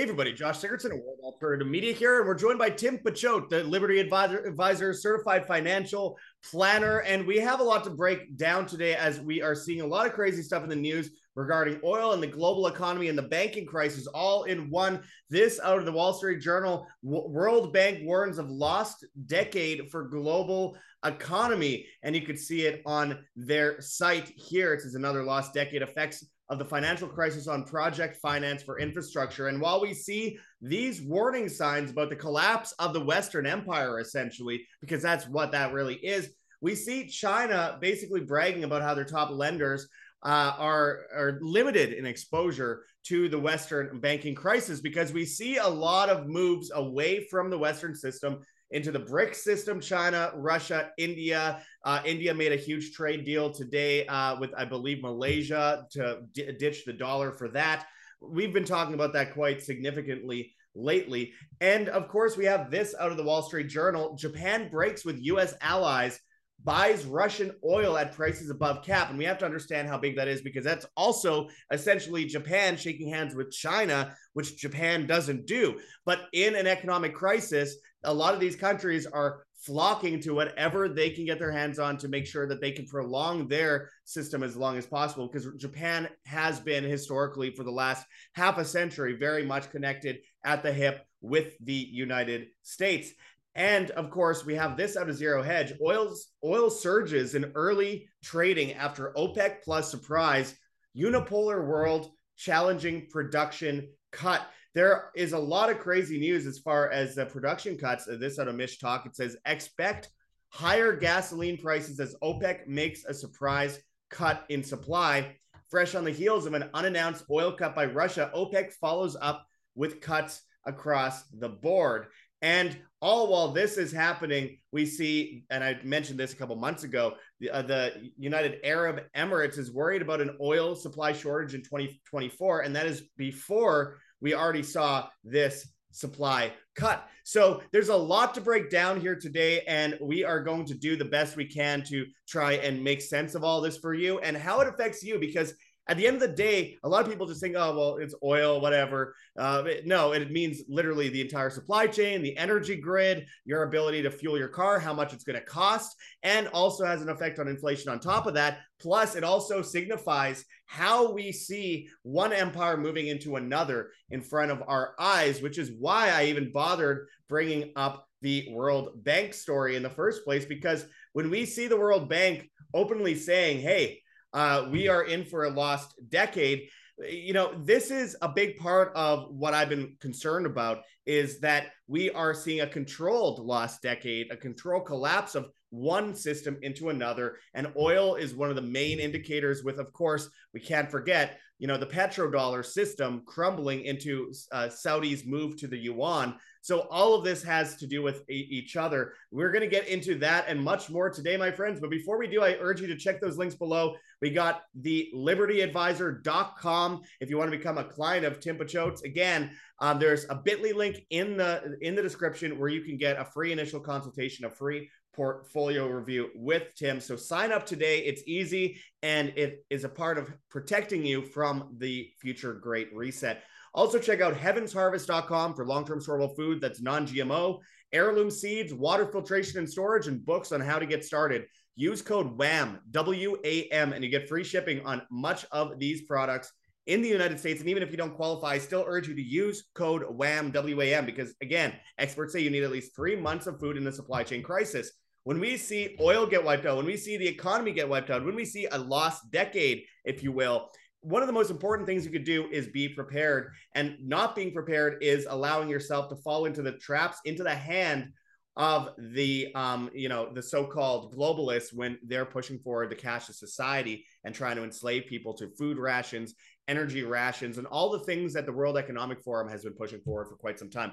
Hey everybody, Josh Sigurdson, World Alternative Media here, and we're joined by Tim Picciott, the Liberty Advisor, Advisor, certified financial planner, and we have a lot to break down today as we are seeing a lot of crazy stuff in the news regarding oil and the global economy and the banking crisis all in one. This out of the Wall Street Journal, World Bank warns of lost decade for global economy, and you could see it on their site here. It says another lost decade affects of the financial crisis on project finance for infrastructure. And while we see these warning signs about the collapse of the Western Empire, essentially, because that's what that really is, we see China basically bragging about how their top lenders uh, are are limited in exposure to the Western banking crisis because we see a lot of moves away from the Western system into the BRICS system China, Russia, India. Uh, India made a huge trade deal today uh, with, I believe, Malaysia to d- ditch the dollar for that. We've been talking about that quite significantly lately. And of course, we have this out of the Wall Street Journal Japan breaks with US allies buys Russian oil at prices above cap. And we have to understand how big that is because that's also essentially Japan shaking hands with China, which Japan doesn't do. But in an economic crisis, a lot of these countries are flocking to whatever they can get their hands on to make sure that they can prolong their system as long as possible because Japan has been historically for the last half a century very much connected at the hip with the United States. And of course, we have this out of zero hedge. Oil's oil surges in early trading after OPEC plus surprise, unipolar world challenging production cut there is a lot of crazy news as far as the production cuts. This out of Mish Talk, it says expect higher gasoline prices as OPEC makes a surprise cut in supply. Fresh on the heels of an unannounced oil cut by Russia, OPEC follows up with cuts across the board. And all while this is happening, we see, and I mentioned this a couple months ago, the, uh, the United Arab Emirates is worried about an oil supply shortage in 2024. And that is before we already saw this supply cut. So there's a lot to break down here today, and we are going to do the best we can to try and make sense of all this for you and how it affects you because at the end of the day, a lot of people just think, oh, well, it's oil, whatever. Uh, no, it means literally the entire supply chain, the energy grid, your ability to fuel your car, how much it's going to cost, and also has an effect on inflation on top of that. Plus, it also signifies how we see one empire moving into another in front of our eyes, which is why I even bothered bringing up the World Bank story in the first place. Because when we see the World Bank openly saying, hey, uh, we are in for a lost decade. You know, this is a big part of what I've been concerned about is that we are seeing a controlled lost decade, a controlled collapse of one system into another. And oil is one of the main indicators, with, of course, we can't forget, you know, the petrodollar system crumbling into uh, Saudi's move to the yuan. So all of this has to do with e- each other. We're going to get into that and much more today, my friends. But before we do, I urge you to check those links below. We got the libertyadvisor.com if you want to become a client of Tim Picciott's. Again, um, there's a bit.ly link in the in the description where you can get a free initial consultation, a free portfolio review with Tim. So sign up today. It's easy and it is a part of protecting you from the future great reset. Also, check out heavensharvest.com for long term storable food that's non GMO, heirloom seeds, water filtration and storage, and books on how to get started. Use code WHAM, W A M, and you get free shipping on much of these products in the United States. And even if you don't qualify, I still urge you to use code WHAM, W A M, because again, experts say you need at least three months of food in the supply chain crisis. When we see oil get wiped out, when we see the economy get wiped out, when we see a lost decade, if you will, one of the most important things you could do is be prepared. And not being prepared is allowing yourself to fall into the traps, into the hand of the um, you know the so-called globalists when they're pushing forward the cashless society and trying to enslave people to food rations energy rations and all the things that the world economic forum has been pushing forward for quite some time.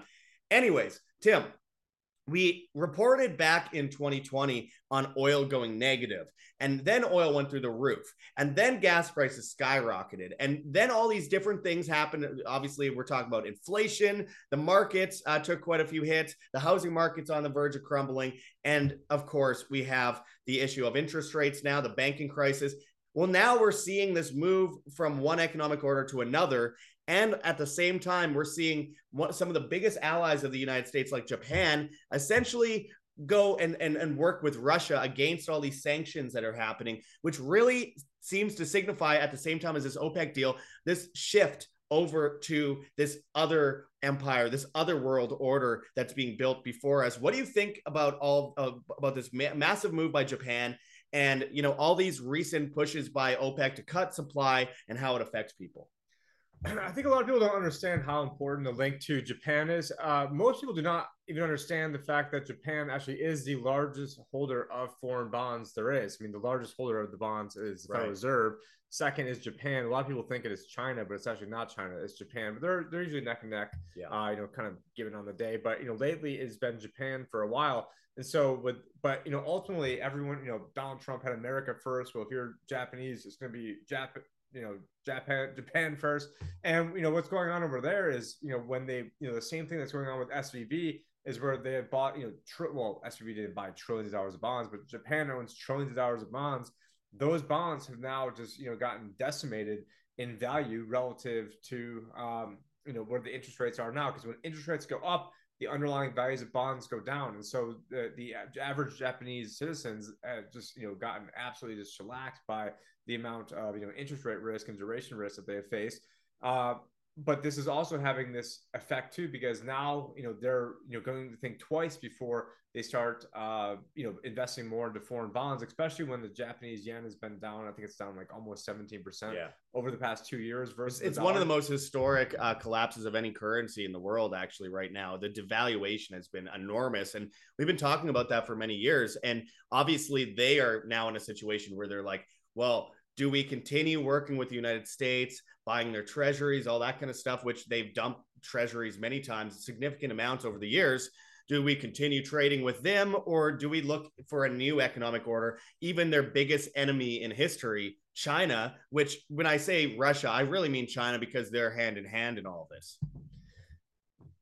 Anyways tim we reported back in 2020 on oil going negative and then oil went through the roof and then gas prices skyrocketed and then all these different things happened. Obviously we're talking about inflation the markets uh, took quite a few hits the housing market's on the verge of crumbling and of course we have the issue of interest rates now the banking crisis well now we're seeing this move from one economic order to another And at the same time, we're seeing some of the biggest allies of the United States, like Japan, essentially go and, and, and work with Russia against all these sanctions that are happening, which really seems to signify at the same time as this OPEC deal, this shift over to this other empire, this other world order that's being built before us. What do you think about all about this ma- massive move by Japan and you know all these recent pushes by OPEC to cut supply and how it affects people? I think a lot of people don't understand how important the link to Japan is. Uh, most people do not even understand the fact that Japan actually is the largest holder of foreign bonds there is. I mean, the largest holder of the bonds is the right. Federal Reserve. Second is Japan. A lot of people think it is China, but it's actually not China. It's Japan. But they're they're usually neck and neck. Yeah. Uh, you know, kind of given on the day. But you know, lately it's been Japan for a while. And so with but you know, ultimately everyone, you know, Donald Trump had America first. Well, if you're Japanese, it's gonna be Jap you know Japan Japan first. And you know what's going on over there is you know when they you know the same thing that's going on with SVB is where they had bought you know well SVB didn't buy trillions of dollars of bonds, but Japan owns trillions of dollars of bonds those bonds have now just you know gotten decimated in value relative to um, you know where the interest rates are now because when interest rates go up the underlying values of bonds go down. And so the, the average japanese citizens have just you know gotten absolutely just shellacked by the amount of you know interest rate risk and duration risk that they have faced. Uh, but this is also having this effect too because now you know they're you know going to think twice before they start uh, you know investing more into foreign bonds especially when the japanese yen has been down. I think it's down like almost 17% yeah. over the past two years versus it's one of the most historic uh, collapses of any currency in the world actually right now. The devaluation has been enormous and we've been talking about that for many years and obviously they are now in a situation where they're like well do we continue working with the United States, buying their treasuries, all that kind of stuff, which they've dumped treasuries many times, significant amounts over the years? Do we continue trading with them or do we look for a new economic order? Even their biggest enemy in history, China, which when I say Russia, I really mean China because they're hand in hand in all this.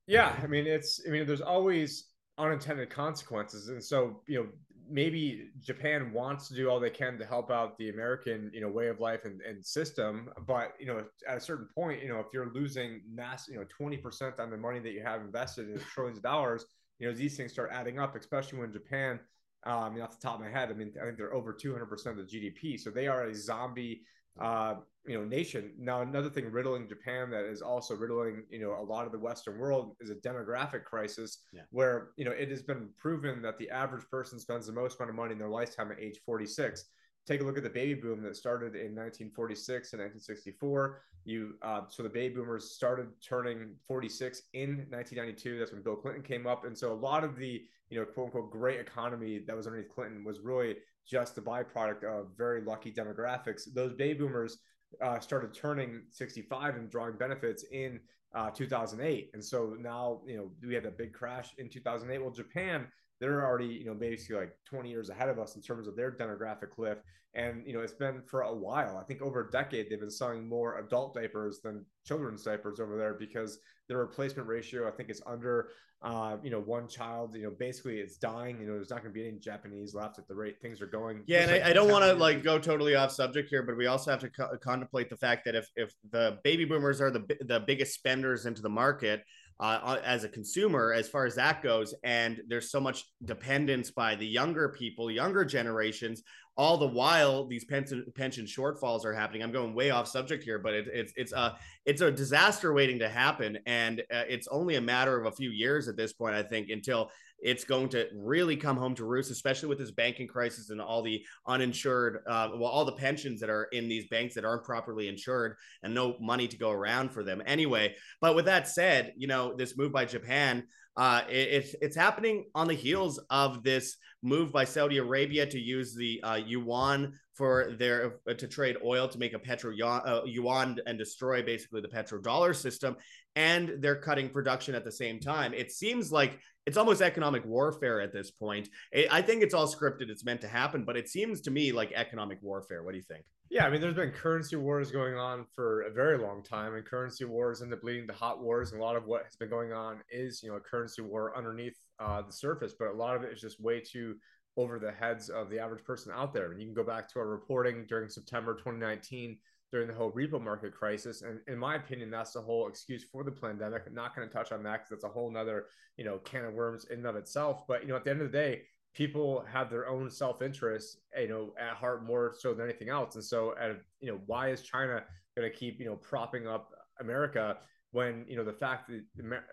Yeah, I mean it's I mean there's always unintended consequences and so you know maybe Japan wants to do all they can to help out the American, you know, way of life and, and system. But, you know, at a certain point, you know, if you're losing mass, you know, 20% on the money that you have invested in trillions of dollars, you know, these things start adding up, especially when Japan, um, I mean, off the top of my head, I mean, I think they're over 200% of the GDP. So they are a zombie uh, you know nation. Now another thing riddling Japan that is also riddling you know a lot of the Western world is a demographic crisis yeah. where you know it has been proven that the average person spends the most amount of money in their lifetime at age 46. Take a look at the baby boom that started in 1946 and 1964. You uh, so the baby boomers started turning 46 in 1992. That's when Bill Clinton came up, and so a lot of the you know quote unquote great economy that was underneath Clinton was really just a byproduct of very lucky demographics. Those baby boomers uh, started turning 65 and drawing benefits in uh, 2008. And so now, you know, we had a big crash in 2008. Well, Japan, they're already, you know, basically like 20 years ahead of us in terms of their demographic cliff. And, you know, it's been for a while. I think over a decade, they've been selling more adult diapers than children's diapers over there because the replacement ratio, I think, is under, uh, you know, one child. You know, basically, it's dying. You know, there's not going to be any Japanese left at the rate things are going. Yeah, and I, I, don't want to like go totally off subject here, but we also have to co- contemplate the fact that if if the baby boomers are the the biggest spenders into the market. Uh, as a consumer, as far as that goes, and there's so much dependence by the younger people, younger generations all the while these pension pension shortfalls are happening. I'm going way off subject here but it, it's it's a it's a disaster waiting to happen. And uh, it's only a matter of a few years at this point i think until it's going to really come home to roost especially with this banking crisis and all the uninsured uh, well all the pensions that are in these banks that aren't properly insured and no money to go around for them anyway. But with that said you know this move by japan uh, it, it's it's happening on the heels of this move by Saudi Arabia to use the uh, yuan for their uh, to trade oil to make a petro uh, yuan and destroy basically the petrodollar system, and they're cutting production at the same time. It seems like it's almost economic warfare at this point. I think it's all scripted; it's meant to happen, but it seems to me like economic warfare. What do you think? Yeah, I mean, there's been currency wars going on for a very long time, and currency wars end up leading to hot wars. And a lot of what has been going on is, you know, a currency war underneath uh, the surface, but a lot of it is just way too over the heads of the average person out there. And you can go back to our reporting during September 2019 during the whole repo market crisis. And in my opinion, that's the whole excuse for the pandemic. I'm not going to touch on that because that's a whole nother, you know, can of worms in and of itself. But, you know, at the end of the day, people have their own self-interest, eh, you know, at heart more so than anything else. And so, at, you know, why is China going to keep, you know, propping up America when, you know, the fact that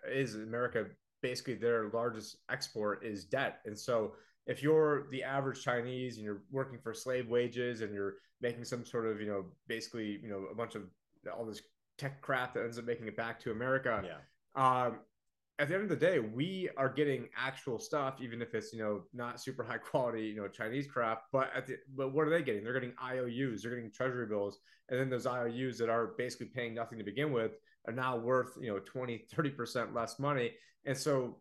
is America basically their largest export is debt. And so if you're the average Chinese and you're working for slave wages and you're making some sort of, you know, basically, you know, a bunch of all this tech crap that ends up making it back to America. Yeah. Um, at the end of the day, we are getting actual stuff, even if it's you know not super high quality, you know Chinese crap. But at the, but what are they getting? They're getting IOUs, they're getting treasury bills, and then those IOUs that are basically paying nothing to begin with are now worth you know 20, 30 percent less money. And so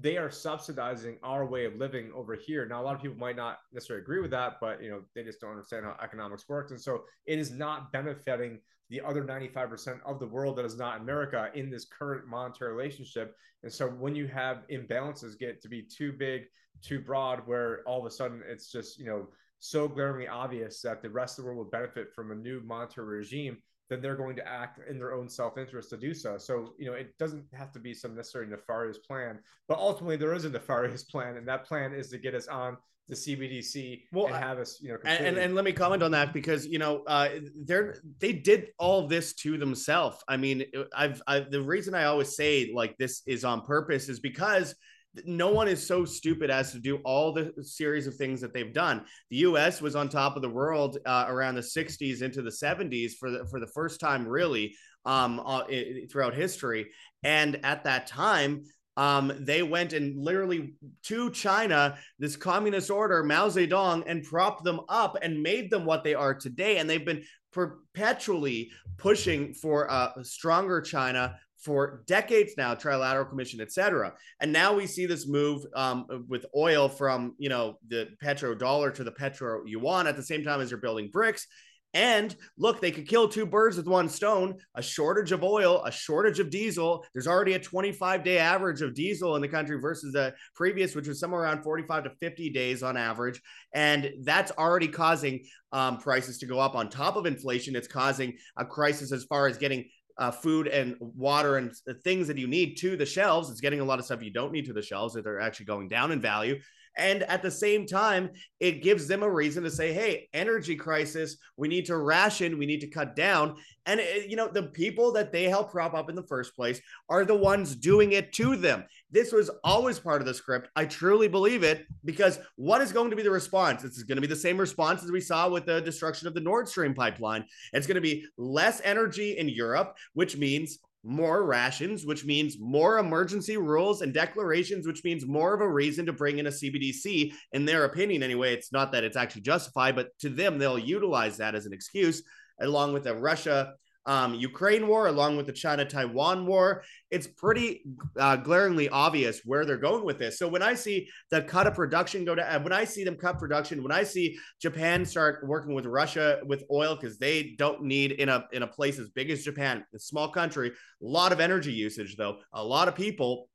they are subsidizing our way of living over here. Now, a lot of people might not necessarily agree with that, but you know, they just don't understand how economics works. And so it is not benefiting the other 95% of the world that is not America in this current monetary relationship. And so when you have imbalances get to be too big, too broad, where all of a sudden it's just, you know, so glaringly obvious that the rest of the world will benefit from a new monetary regime, then they're going to act in their own self-interest to do so. So, you know, it doesn't have to be some necessarily nefarious plan, but ultimately there is a nefarious plan, and that plan is to get us on the CBDC well, and have us, you know, and, and, and let me comment on that because you know uh, they're they did all this to themselves. I mean, I've I, the reason I always say like this is on purpose is because no one is so stupid as to do all the series of things that they've done. The U.S. was on top of the world uh, around the '60s into the '70s for the for the first time, really, um, uh, throughout history. And at that time, um, they went and literally to China, this communist order, Mao Zedong, and propped them up and made them what they are today. And they've been perpetually pushing for a stronger China, for decades now, Trilateral Commission, et cetera. And now we see this move um, with oil from, you know, the petrodollar to the petro yuan at the same time as you're building BRICS. And look, they could kill two birds with one stone a shortage of oil, a shortage of diesel. There's already a 25 day average of diesel in the country versus the previous, which was somewhere around 45 to 50 days on average. And that's already causing um, prices to go up. On top of inflation, it's causing a crisis as far as getting uh, food and water and things that you need to the shelves. It's getting a lot of stuff you don't need to the shelves that are actually going down in value. And at the same time, it gives them a reason to say, hey, energy crisis, we need to ration, we need to cut down. And, eh, you know, the people that they help prop up in the first place are the ones doing it to them. This was always part of the script. I truly believe it because what is going to be the response? This is going to be the same response as we saw with the destruction of the Nord Stream pipeline. It's going to be less energy in Europe, which means more rations, which means more emergency rules and declarations, which means more of a reason to bring in a CBDC. In their opinion, anyway, it's not that it's actually justified, but to them, they'll utilize that as an excuse, along with the Russia um, Ukraine war, along with the China Taiwan war. It's pretty uh, glaringly obvious where they're going with this. So when I see the cut of production go to, when I see them cut production, when I see Japan start working with Russia with oil because they don't need in a in a place as big as Japan, a small country, a lot of energy usage though, a lot of people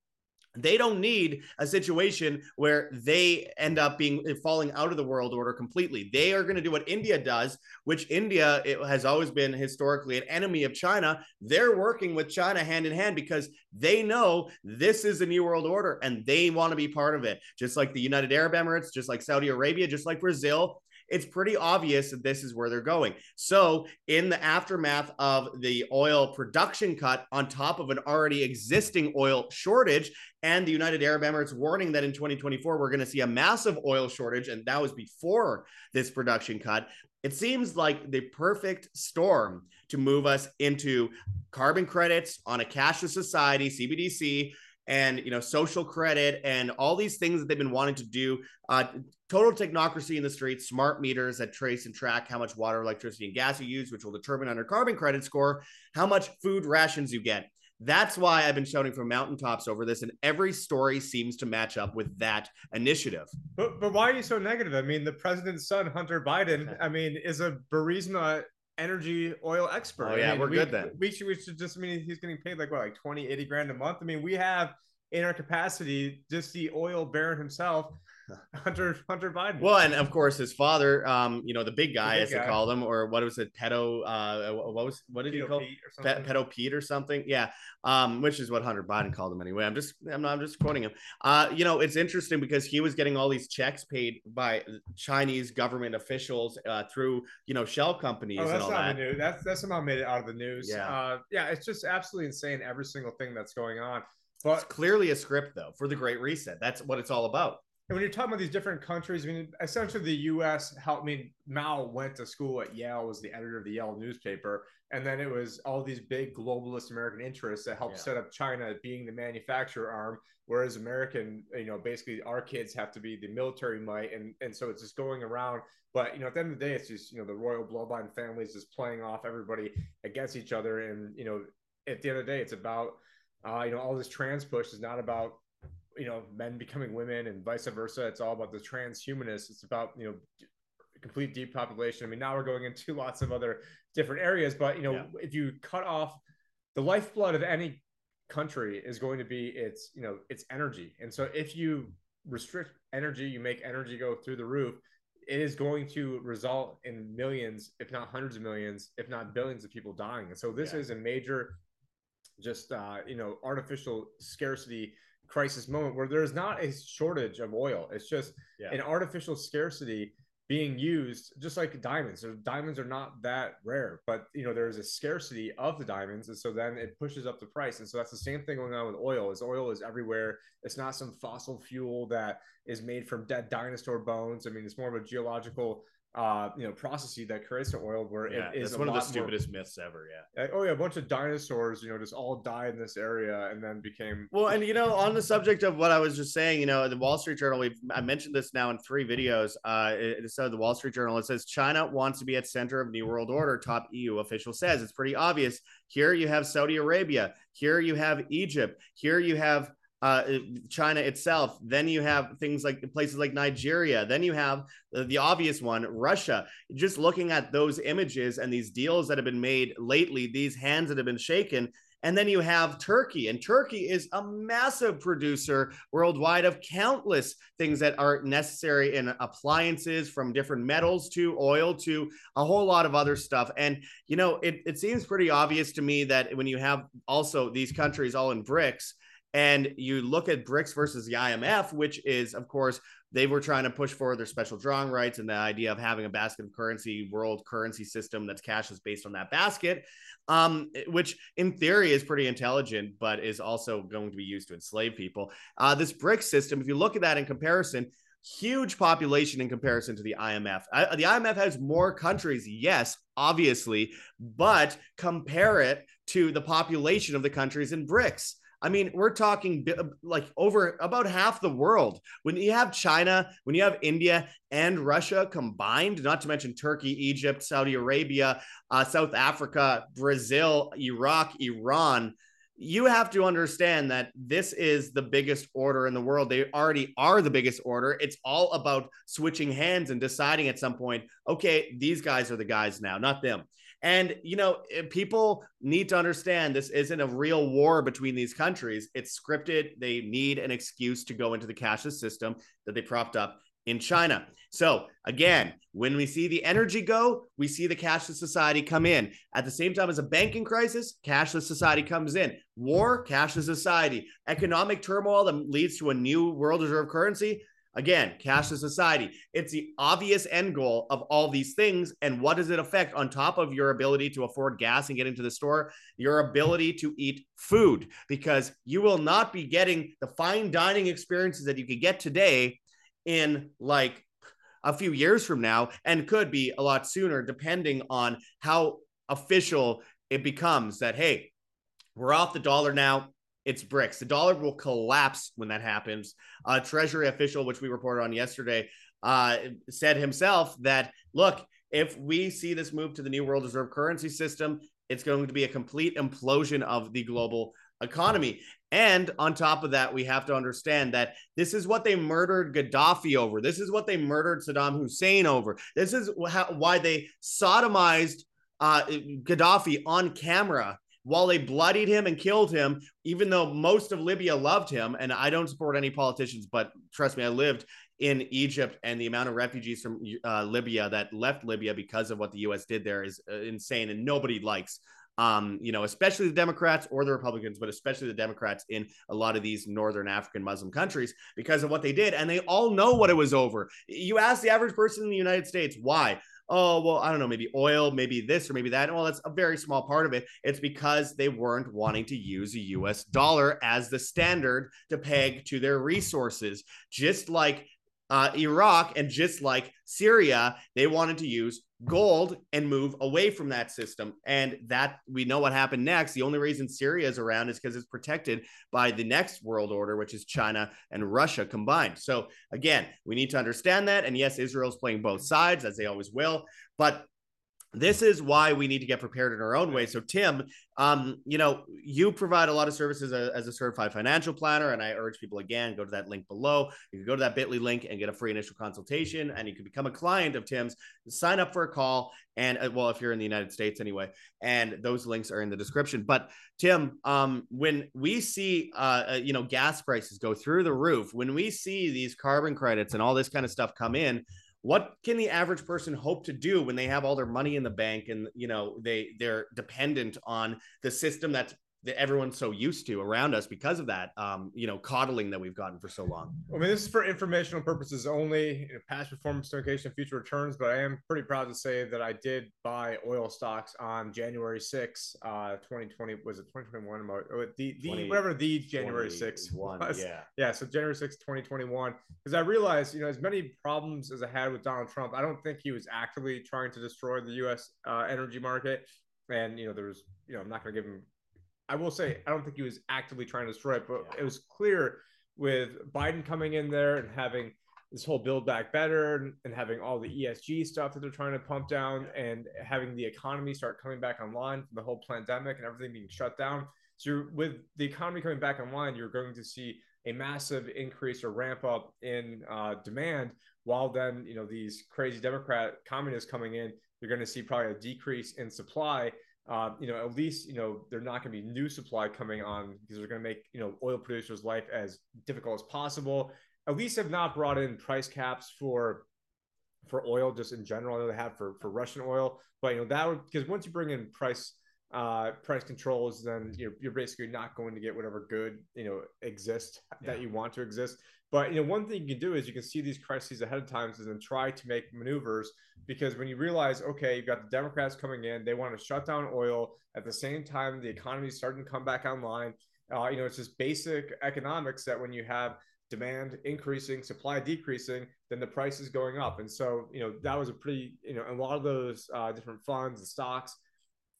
they don't need a situation where they end up being eh, falling out of the world order completely. They are going to do what India does, which India has always been historically an enemy of China. They're working with China hand in hand because they know this is a new world order and they want to be part of it. Just like the United Arab Emirates, just like Saudi Arabia, just like Brazil, it's pretty obvious that this is where they're going. So, in the aftermath of the oil production cut, on top of an already existing oil shortage, and the United Arab Emirates warning that in 2024 we're going to see a massive oil shortage, and that was before this production cut. It seems like the perfect storm to move us into carbon credits on a cashless society, CBDC, and you know social credit and all these things that they've been wanting to do uh, total technocracy in the streets smart meters that trace and track how much water electricity and gas you use which will determine on your carbon credit score how much food rations you get that's why I've been shouting from mountaintops over this, and every story seems to match up with that initiative. But but why are you so negative? I mean, the president's son, Hunter Biden, I mean, is a Burisma energy oil expert. Oh yeah, I mean, we're we, good then. We should, we should just I mean he's getting paid like what like 20, 80 grand a month. I mean, we have in our capacity just the oil baron himself Hunter Hunter Biden. Well, and of course his father, um, you know, the big guy, the big as guy. they call him, or what was it, pedo? Uh, what was what did Pedo he call Pete Pe- pedo Pete or something? Yeah, um, which is what Hunter Biden called him anyway. I'm just I'm not I'm just quoting him. Uh, you know, it's interesting because he was getting all these checks paid by Chinese government officials uh, through you know shell companies. Oh, that's not that. the news. That's that's somehow made it out of the news. Yeah, uh, yeah, it's just absolutely insane. Every single thing that's going on. But it's clearly a script though for the Great Reset. That's what it's all about. And when you're talking about these different countries, I mean, essentially the U.S. helped. I mean, Mao went to school at Yale, was the editor of the Yale newspaper, and then it was all these big globalist American interests that helped yeah. set up China being the manufacturer arm, whereas American, you know, basically our kids have to be the military might, and and so it's just going around. But you know, at the end of the day, it's just you know the royal bloodline families just playing off everybody against each other, and you know, at the end of the day, it's about uh, you know all this trans push is not about you know men becoming women and vice versa. It's all about the transhumanists. It's about you know complete depopulation. I mean now we're going into lots of other different areas but you know yeah. if you cut off the lifeblood of any country is going to be its you know its energy. And so if you restrict energy you make energy go through the roof it is going to result in millions if not hundreds of millions if not billions of people dying. And so this yeah. is a major just uh, you know artificial scarcity crisis moment where there's not a shortage of oil. It's just yeah. an artificial scarcity being used, just like diamonds. So diamonds are not that rare, but you know there's a scarcity of the diamonds, and so then it pushes up the price. And so that's the same thing going on with oil. Is oil is everywhere. It's not some fossil fuel that is made from dead dinosaur bones. I mean, it's more of a geological uh, you know, processes that creates the oil where yeah, it is one of the stupidest more, myths ever. Yeah. Like, oh yeah, a bunch of dinosaurs, you know, just all died in this area and then became. Well, and you know, on the subject of what I was just saying, you know, the Wall Street Journal, we've I mentioned this now in three videos. Uh, it, said the Wall Street Journal. It says China wants to be at center of New World Order. Top EU official says it's pretty obvious. Here you have Saudi Arabia. Here you have Egypt. Here you have uh, China itself. Then you have things like places like Nigeria. Then you have the, the, obvious one, Russia. Just looking at those images and these deals that have been made lately, these hands that have been shaken. And then you have Turkey, and Turkey is a massive producer worldwide of countless things that are necessary in appliances from different metals to oil to a whole lot of other stuff. And, you know, it, it seems pretty obvious to me that when you have also these countries all in BRICS, and you look at BRICS versus the IMF, which is, of course, they were trying to push forward their special drawing rights and the idea of having a basket of currency, world currency system that's cash is based on that basket, um, which in theory is pretty intelligent, but is also going to be used to enslave people. Uh, this BRICS system, if you look at that in comparison, huge population in comparison to the IMF. I, the IMF has more countries, yes, obviously, but compare it to the population of the countries in BRICS. I mean, we're talking like over about half the world. When you have China, when you have India and Russia combined, not to mention Turkey, Egypt, Saudi Arabia, uh, South Africa, Brazil, Iraq, Iran, you have to understand that this is the biggest order in the world. They already are the biggest order. It's all about switching hands and deciding at some point, okay, these guys are the guys now, not them. And, you know, people need to understand this isn't a real war between these countries. It's scripted. They need an excuse to go into the cashless system that they propped up in China. So, again, when we see the energy go, we see the cashless society come in. At the same time as a banking crisis, cashless society comes in. War, cashless society. Economic turmoil that leads to a new world reserve currency, Again, cashless society. It's the obvious end goal of all these things. And what does it affect on top of your ability to afford gas and get into the store? Your ability to eat food, because you will not be getting the fine dining experiences that you could get today in like a few years from now and could be a lot sooner, depending on how official it becomes that, hey, we're off the dollar now it's BRICS. The dollar will collapse when that happens. A Treasury official, which we reported on yesterday, uh, said himself that look, if we see this move to the new world reserve currency system, it's going to be a complete implosion of the global economy. And on top of that, we have to understand that this is what they murdered Gaddafi over. This is what they murdered Saddam Hussein over. This is why they sodomized uh, Gaddafi on camera while they bloodied him and killed him, even though most of Libya loved him, and I don't support any politicians, but trust me, I lived in Egypt and the amount of refugees from uh, Libya that left Libya because of what the U.S. did there is uh, insane, and nobody likes um, you know, especially the Democrats or the Republicans, but especially the Democrats in a lot of these northern African Muslim countries because of what they did. And they all know what it was over. You ask the average person in the United States, why? Oh, well, I don't know, maybe oil, maybe this or maybe that. Well, that's a very small part of it. It's because they weren't wanting to use a US dollar as the standard to peg to their resources. Just like uh, Iraq and just like Syria, they wanted to use gold and move away from that system. And that we know what happened next. The only reason Syria is around is because it's protected by the next world order, which is China and Russia combined. So again, we need to understand that. And yes, Israel's playing both sides, as they always will. But this is why we need to get prepared in our own way. So, Tim, um, you know, you provide a lot of services as, as, a certified financial planner, and I urge people again go to that link below. You can go to that Bitly link and get a free initial consultation, and you can become a client of Tim's. Sign up for a call, and uh, well, if you're in the United States anyway, and those links are in the description. But Tim, um, when we see, uh, uh, you know, gas prices go through the roof, when we see these carbon credits and all this kind of stuff come in what can the average person hope to do when they have all their money in the bank and you know they they're dependent on the system that's that everyone's so used to around us because of that, um, you know, coddling that we've gotten for so long. I mean, this is for informational purposes only, you know, past performance indication, future returns. But I am pretty proud to say that I did buy oil stocks on January 6, uh, 2020. Was it 2021? The, the 20, whatever the January 6 was. Yeah. Yeah. So January 6, 2021. Because I realized, you know, as many problems as I had with Donald Trump, I don't think he was actively trying to destroy the U.S. Uh, energy market. And, you know, there was, you know, I'm not going to give him I will say I don't think he was actively trying to destroy it, but yeah. it was clear with Biden coming in there and having this whole build back better and, and, having all the ESG stuff that they're trying to pump down and having the economy start coming back online from the whole pandemic and everything being shut down. So with the economy coming back online, you're going to see a massive increase or ramp up in uh, demand. While then, you know, these crazy Democrat communists coming in, you're going to see probably a decrease in supply uh, you know, at least, you know, they're not going to be new supply coming on because they're going to make, you know, oil producers' life as difficult as possible. At least have not brought in price caps for for oil just in general. I know they have for for Russian oil, but you know that would because once you bring in price uh, price controls, then you're you're basically not going to get whatever good you know exist that you want to exist. But you know, one thing you can do is you can see these crises ahead of times and then try to make maneuvers because when you realize, okay, you've got the Democrats coming in, they want to shut down oil at the same time the economy is starting to come back online. Uh, you know, it's just basic economics that when you have demand increasing, supply decreasing, then the price is going up. And so, you know, that was a pretty, you know, a lot of those uh, different funds and stocks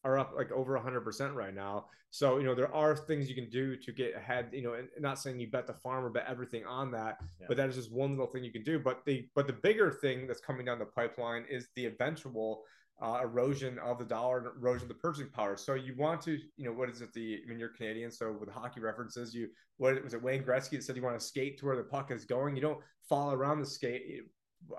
are up like over 100% right now. So, you know, there are things you can do to get ahead, you know, and not saying you bet the farm or bet everything on that, yeah. but that is just one little thing you can do. But the but the bigger thing that's coming down the pipeline is the eventual uh, erosion of the dollar and erosion of the purchasing power. So you want to, you know, what is it? The I mean, you're Canadian, so with hockey references, you what was it? Wayne Gretzky that said you want to skate to where the puck is going. You don't fall around the skate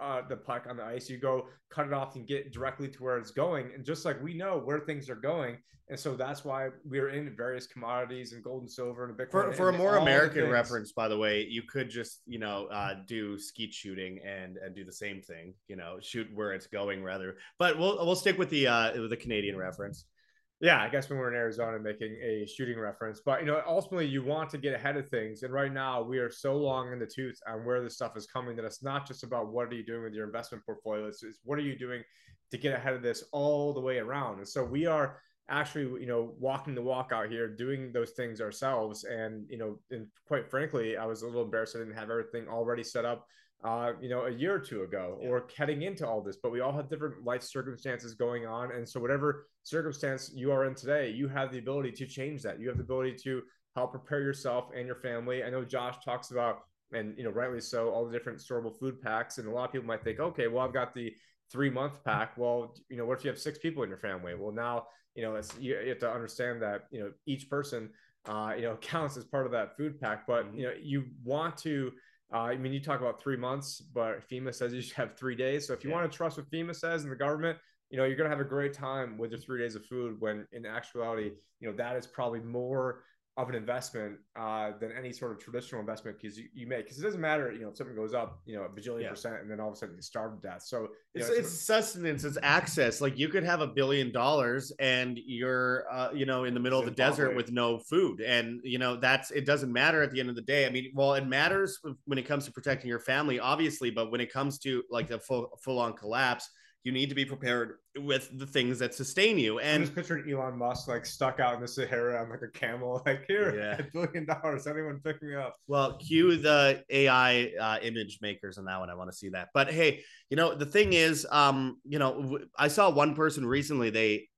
uh, the puck on the ice. You go cut it off and get directly to where it's going. And just like we know where things are going, and so that's why we're in various commodities and gold and silver and Bitcoin. For, for a more American reference, by the way, you could just you know uh, do skeet shooting and and do the same thing. You know, shoot where it's going rather. But we'll we'll stick with the uh, with the Canadian reference yeah, I guess when we're in Arizona making a shooting reference, but you know, ultimately you want to get ahead of things. And right now we are so long in the tooth on where this stuff is coming that it's not just about what are you doing with your investment portfolio. It's, it's what are you doing to get ahead of this all the way around. And so we are actually, you know, walking the walk out here, doing those things ourselves. And, you know, and quite frankly, I was a little embarrassed I didn't have everything already set up uh, you know, a year or two ago yeah. or heading into all this, but we all have different life circumstances going on. And so, whatever circumstance you are in today, you have the ability to change that. You have the ability to help prepare yourself and your family. I know Josh talks about, and, you know, rightly so, all the different storable food packs. And a lot of people might think, okay, well, I've got the three month pack. Well, you know, what if you have six people in your family? Well, now, you know, it's, you, you have to understand that, you know, each person, uh, you know, counts as part of that food pack, but, mm-hmm. you know, you want to, uh, I mean, you talk about three months, but FEMA says you should have three days. So if you yeah. want to trust what FEMA says and the government, you know, you're going to have a great time with your three days of food when in actuality, you know, that is probably more of an investment uh, than any sort of traditional investment because you, you make because it doesn't matter you know if something goes up you know a bajillion yeah. percent and then all of a sudden you starve to death. So it's, know, it's, it's sustenance it's access. Like you could have a billion dollars and you're uh, you know in the middle of the desert with no food. And you know that's it doesn't matter at the end of the day. I mean well it matters when it comes to protecting your family obviously but when it comes to like the full full on collapse you need to be prepared with the things that sustain you. And I'm just picturing Elon Musk like stuck out in the Sahara on like a camel, like here, yeah. a billion dollars. Anyone pick me up? Well, cue the AI uh, image makers on that one. I want to see that. But hey, you know the thing is, um, you know, I saw one person recently. They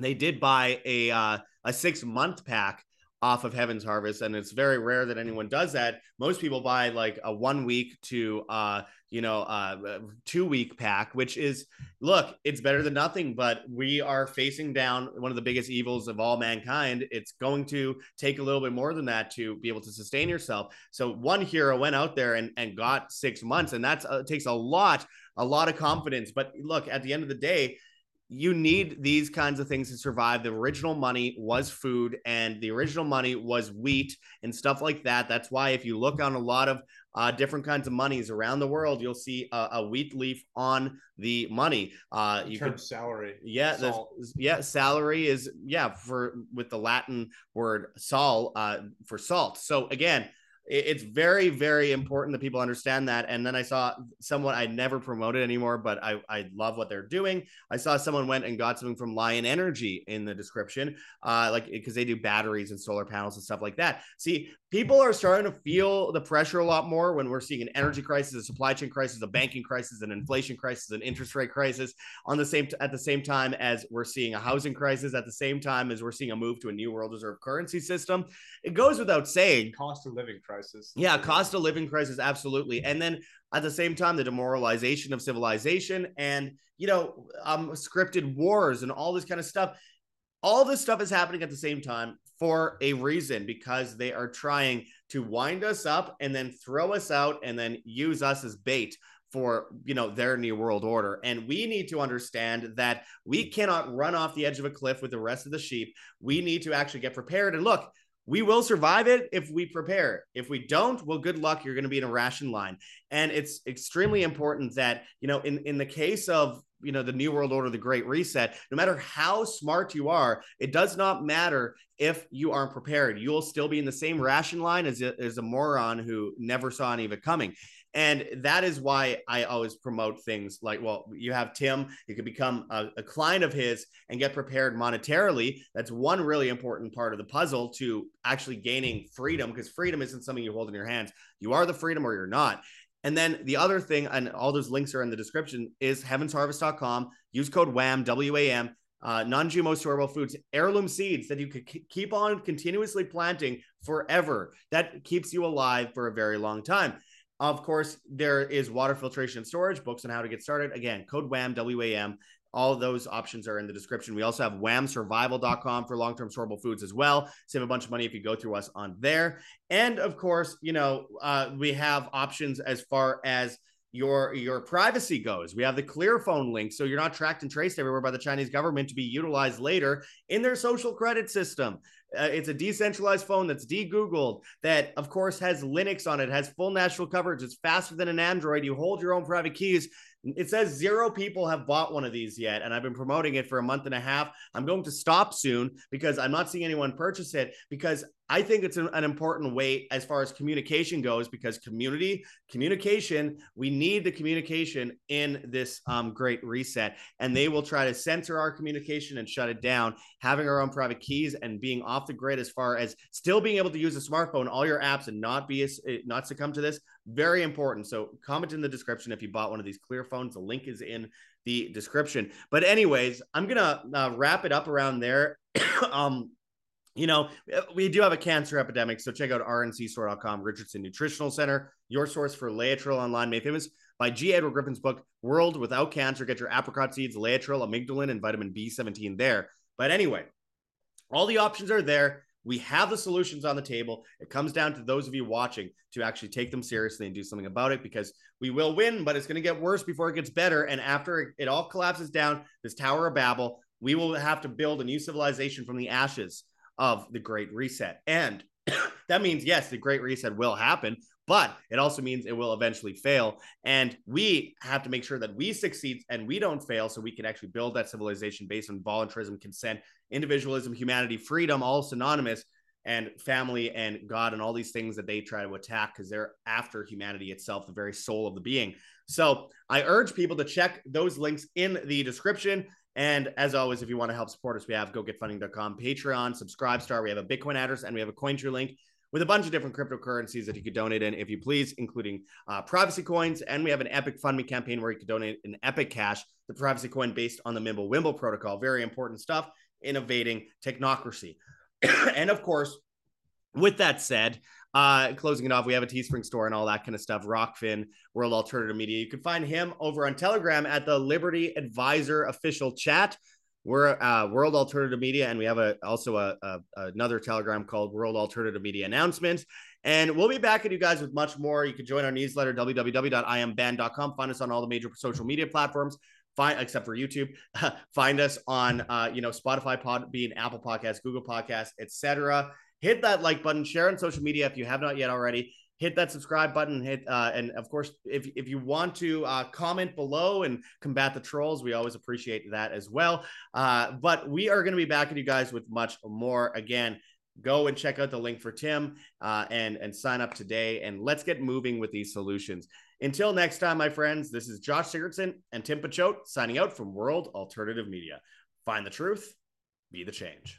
they did buy a uh, a six month pack off of Heaven's Harvest, and it's very rare that anyone does that. Most people buy like a one week to uh, you know uh, two week pack, which is look, it's better than nothing. But we are facing down one of the biggest evils of all mankind. It's going to take a little bit more than that to be able to sustain yourself. So one hero went out there and and got six months, and that's uh, takes a lot, a lot of confidence. But look, at the end of the day you need these kinds of things to survive. The original money was food, and the original money was wheat and stuff like that. That's why if you look on a lot of uh, different kinds of monies around the world, you'll see a, a wheat leaf on the money. Uh, you could salary. Yeah, yeah, salary is yeah for with the Latin word sal uh, for salt. So again, it's very very important that people understand that and then i saw someone i never promoted anymore but i i love what they're doing i saw someone went and got something from lion energy in the description uh like because they do batteries and solar panels and stuff like that see people are starting to feel the pressure a lot more when we're seeing an energy crisis, a supply chain crisis, a banking crisis, an inflation crisis, an interest rate crisis on the same t- at the same time as we're seeing a housing crisis, at the same time as we're seeing a move to a new world reserve currency system. It goes without saying. Cost of living crisis. Yeah, cost of living crisis, absolutely. And then at the same time, the demoralization of civilization and you know, um, scripted wars and all this kind of stuff. All this stuff is happening at the same time for a reason because they are trying to wind us up and then throw us out and then use us as bait for you know their new world order. And we need to understand that we cannot run off the edge of a cliff with the rest of the sheep. We need to actually get prepared. And look we will survive it if we prepare. If we don't, well, good luck. You're going to be in a ration line. And it's extremely important that, you know, in, in the case of, you know, the New World Order, the Great Reset, no matter how smart you are, it does not matter if you aren't prepared. You'll still be in the same ration line as a, as a moron who never saw any of it coming. And that is why I always promote things like, well, you have Tim, you could become a, a, client of his and get prepared monetarily. That's one really important part of the puzzle to actually gaining freedom because freedom isn't something you hold in your hands. You are the freedom or you're not. And then the other thing, and all those links are in the description, is heavensharvest.com. Use code WHAM, W A M, uh, non GMO storable foods, heirloom seeds that you could keep on continuously planting forever. That keeps you alive for a very long time. Of course, there is water filtration storage, books on how to get started. Again, code WHAM, W A M. All those options are in the description. We also have whamsurvival.com for long term storable foods as well. Save a bunch of money if you go through us on there. And of course, you know, uh, we have options as far as your your privacy goes. We have the Clearphone link, so you're not tracked and traced everywhere by the Chinese government to be utilized later in their social credit system. Uh, it's a decentralized phone that's de-googled that of course has linux on it has full national coverage it's faster than an android you hold your own private keys it says zero people have bought one of these yet, and I've been promoting it for a month and a half. I'm going to stop soon because I'm not seeing anyone purchase it because I think it's an, an, important way as far as communication goes because community communication, we need the communication in this um, great reset, and they will try to censor our communication and shut it down. Having our own private keys and being off the grid as far as still being able to use a smartphone, all your apps, and not be not succumb to this very important. So comment in the description if you bought one of these clear phones. The link is in the description. But anyways, I'm gonna uh, wrap it up around there. um, you know, we do have a cancer epidemic, so check out rncstore.com, Richardson Nutritional Center, your source for Laetrile online, made famous by G. Edward Griffin's book, World Without Cancer. Get your apricot seeds, Laetrile, amygdalin, and vitamin B17 there. But anyway, all the options are there. We have the solutions on the table. It comes down to those of you watching to actually take them seriously and do something about it because we will win, but it's going to get worse before it gets better. And after it all collapses down, this Tower of Babel, we will have to build a new civilization from the ashes of the Great Reset. And that means, yes, the Great Reset will happen, but it also means it will eventually fail. And we have to make sure that we succeed and we don't fail so we can actually build that civilization based on voluntarism, consent, individualism, humanity, freedom, all synonymous, and family and God and all these things that they try to attack because they're after humanity itself, the very soul of the being. So I urge people to check those links in the description. And as always, if you want to help support us, we have gogetfunding.com, Patreon, Subscribestar. We have a Bitcoin address and we have a CoinTree link with a bunch of different cryptocurrencies that you could donate in if you please, including uh, privacy coins. And we have an Epic Fund Me campaign where you could donate an Epic Cash, the privacy coin based on the Mimble Wimble protocol. Very important stuff, innovating technocracy. and of course, with that said, uh, closing it off, we have a Teespring store and all that kind of stuff. Rokfin, World Alternative Media. You can find him over on Telegram at the Liberty Advisor official chat. We're uh, World Alternative Media, and we have a also a, a, another Telegram called World Alternative Media Announcements. And we'll be back at you guys with much more. You can join our newsletter www.iamband.com. Find us on all the major social media platforms. Find except for YouTube. Find us on uh, you know Spotify, Podbean, Apple Podcasts, Google Podcasts, etc hit that like button, share on social media if you have not yet already. Hit that subscribe button. Hit uh, and of course, if if you want to uh, comment below and combat the trolls, we always appreciate that as well. Uh, but we are going to be back at you guys with much more. Again, go and check out the link for Tim uh, and and sign up today. And let's get moving with these solutions. Until next time, my friends, this is Josh Sigurdson and Tim Picciott signing out from World Alternative Media. Find the truth, be the change.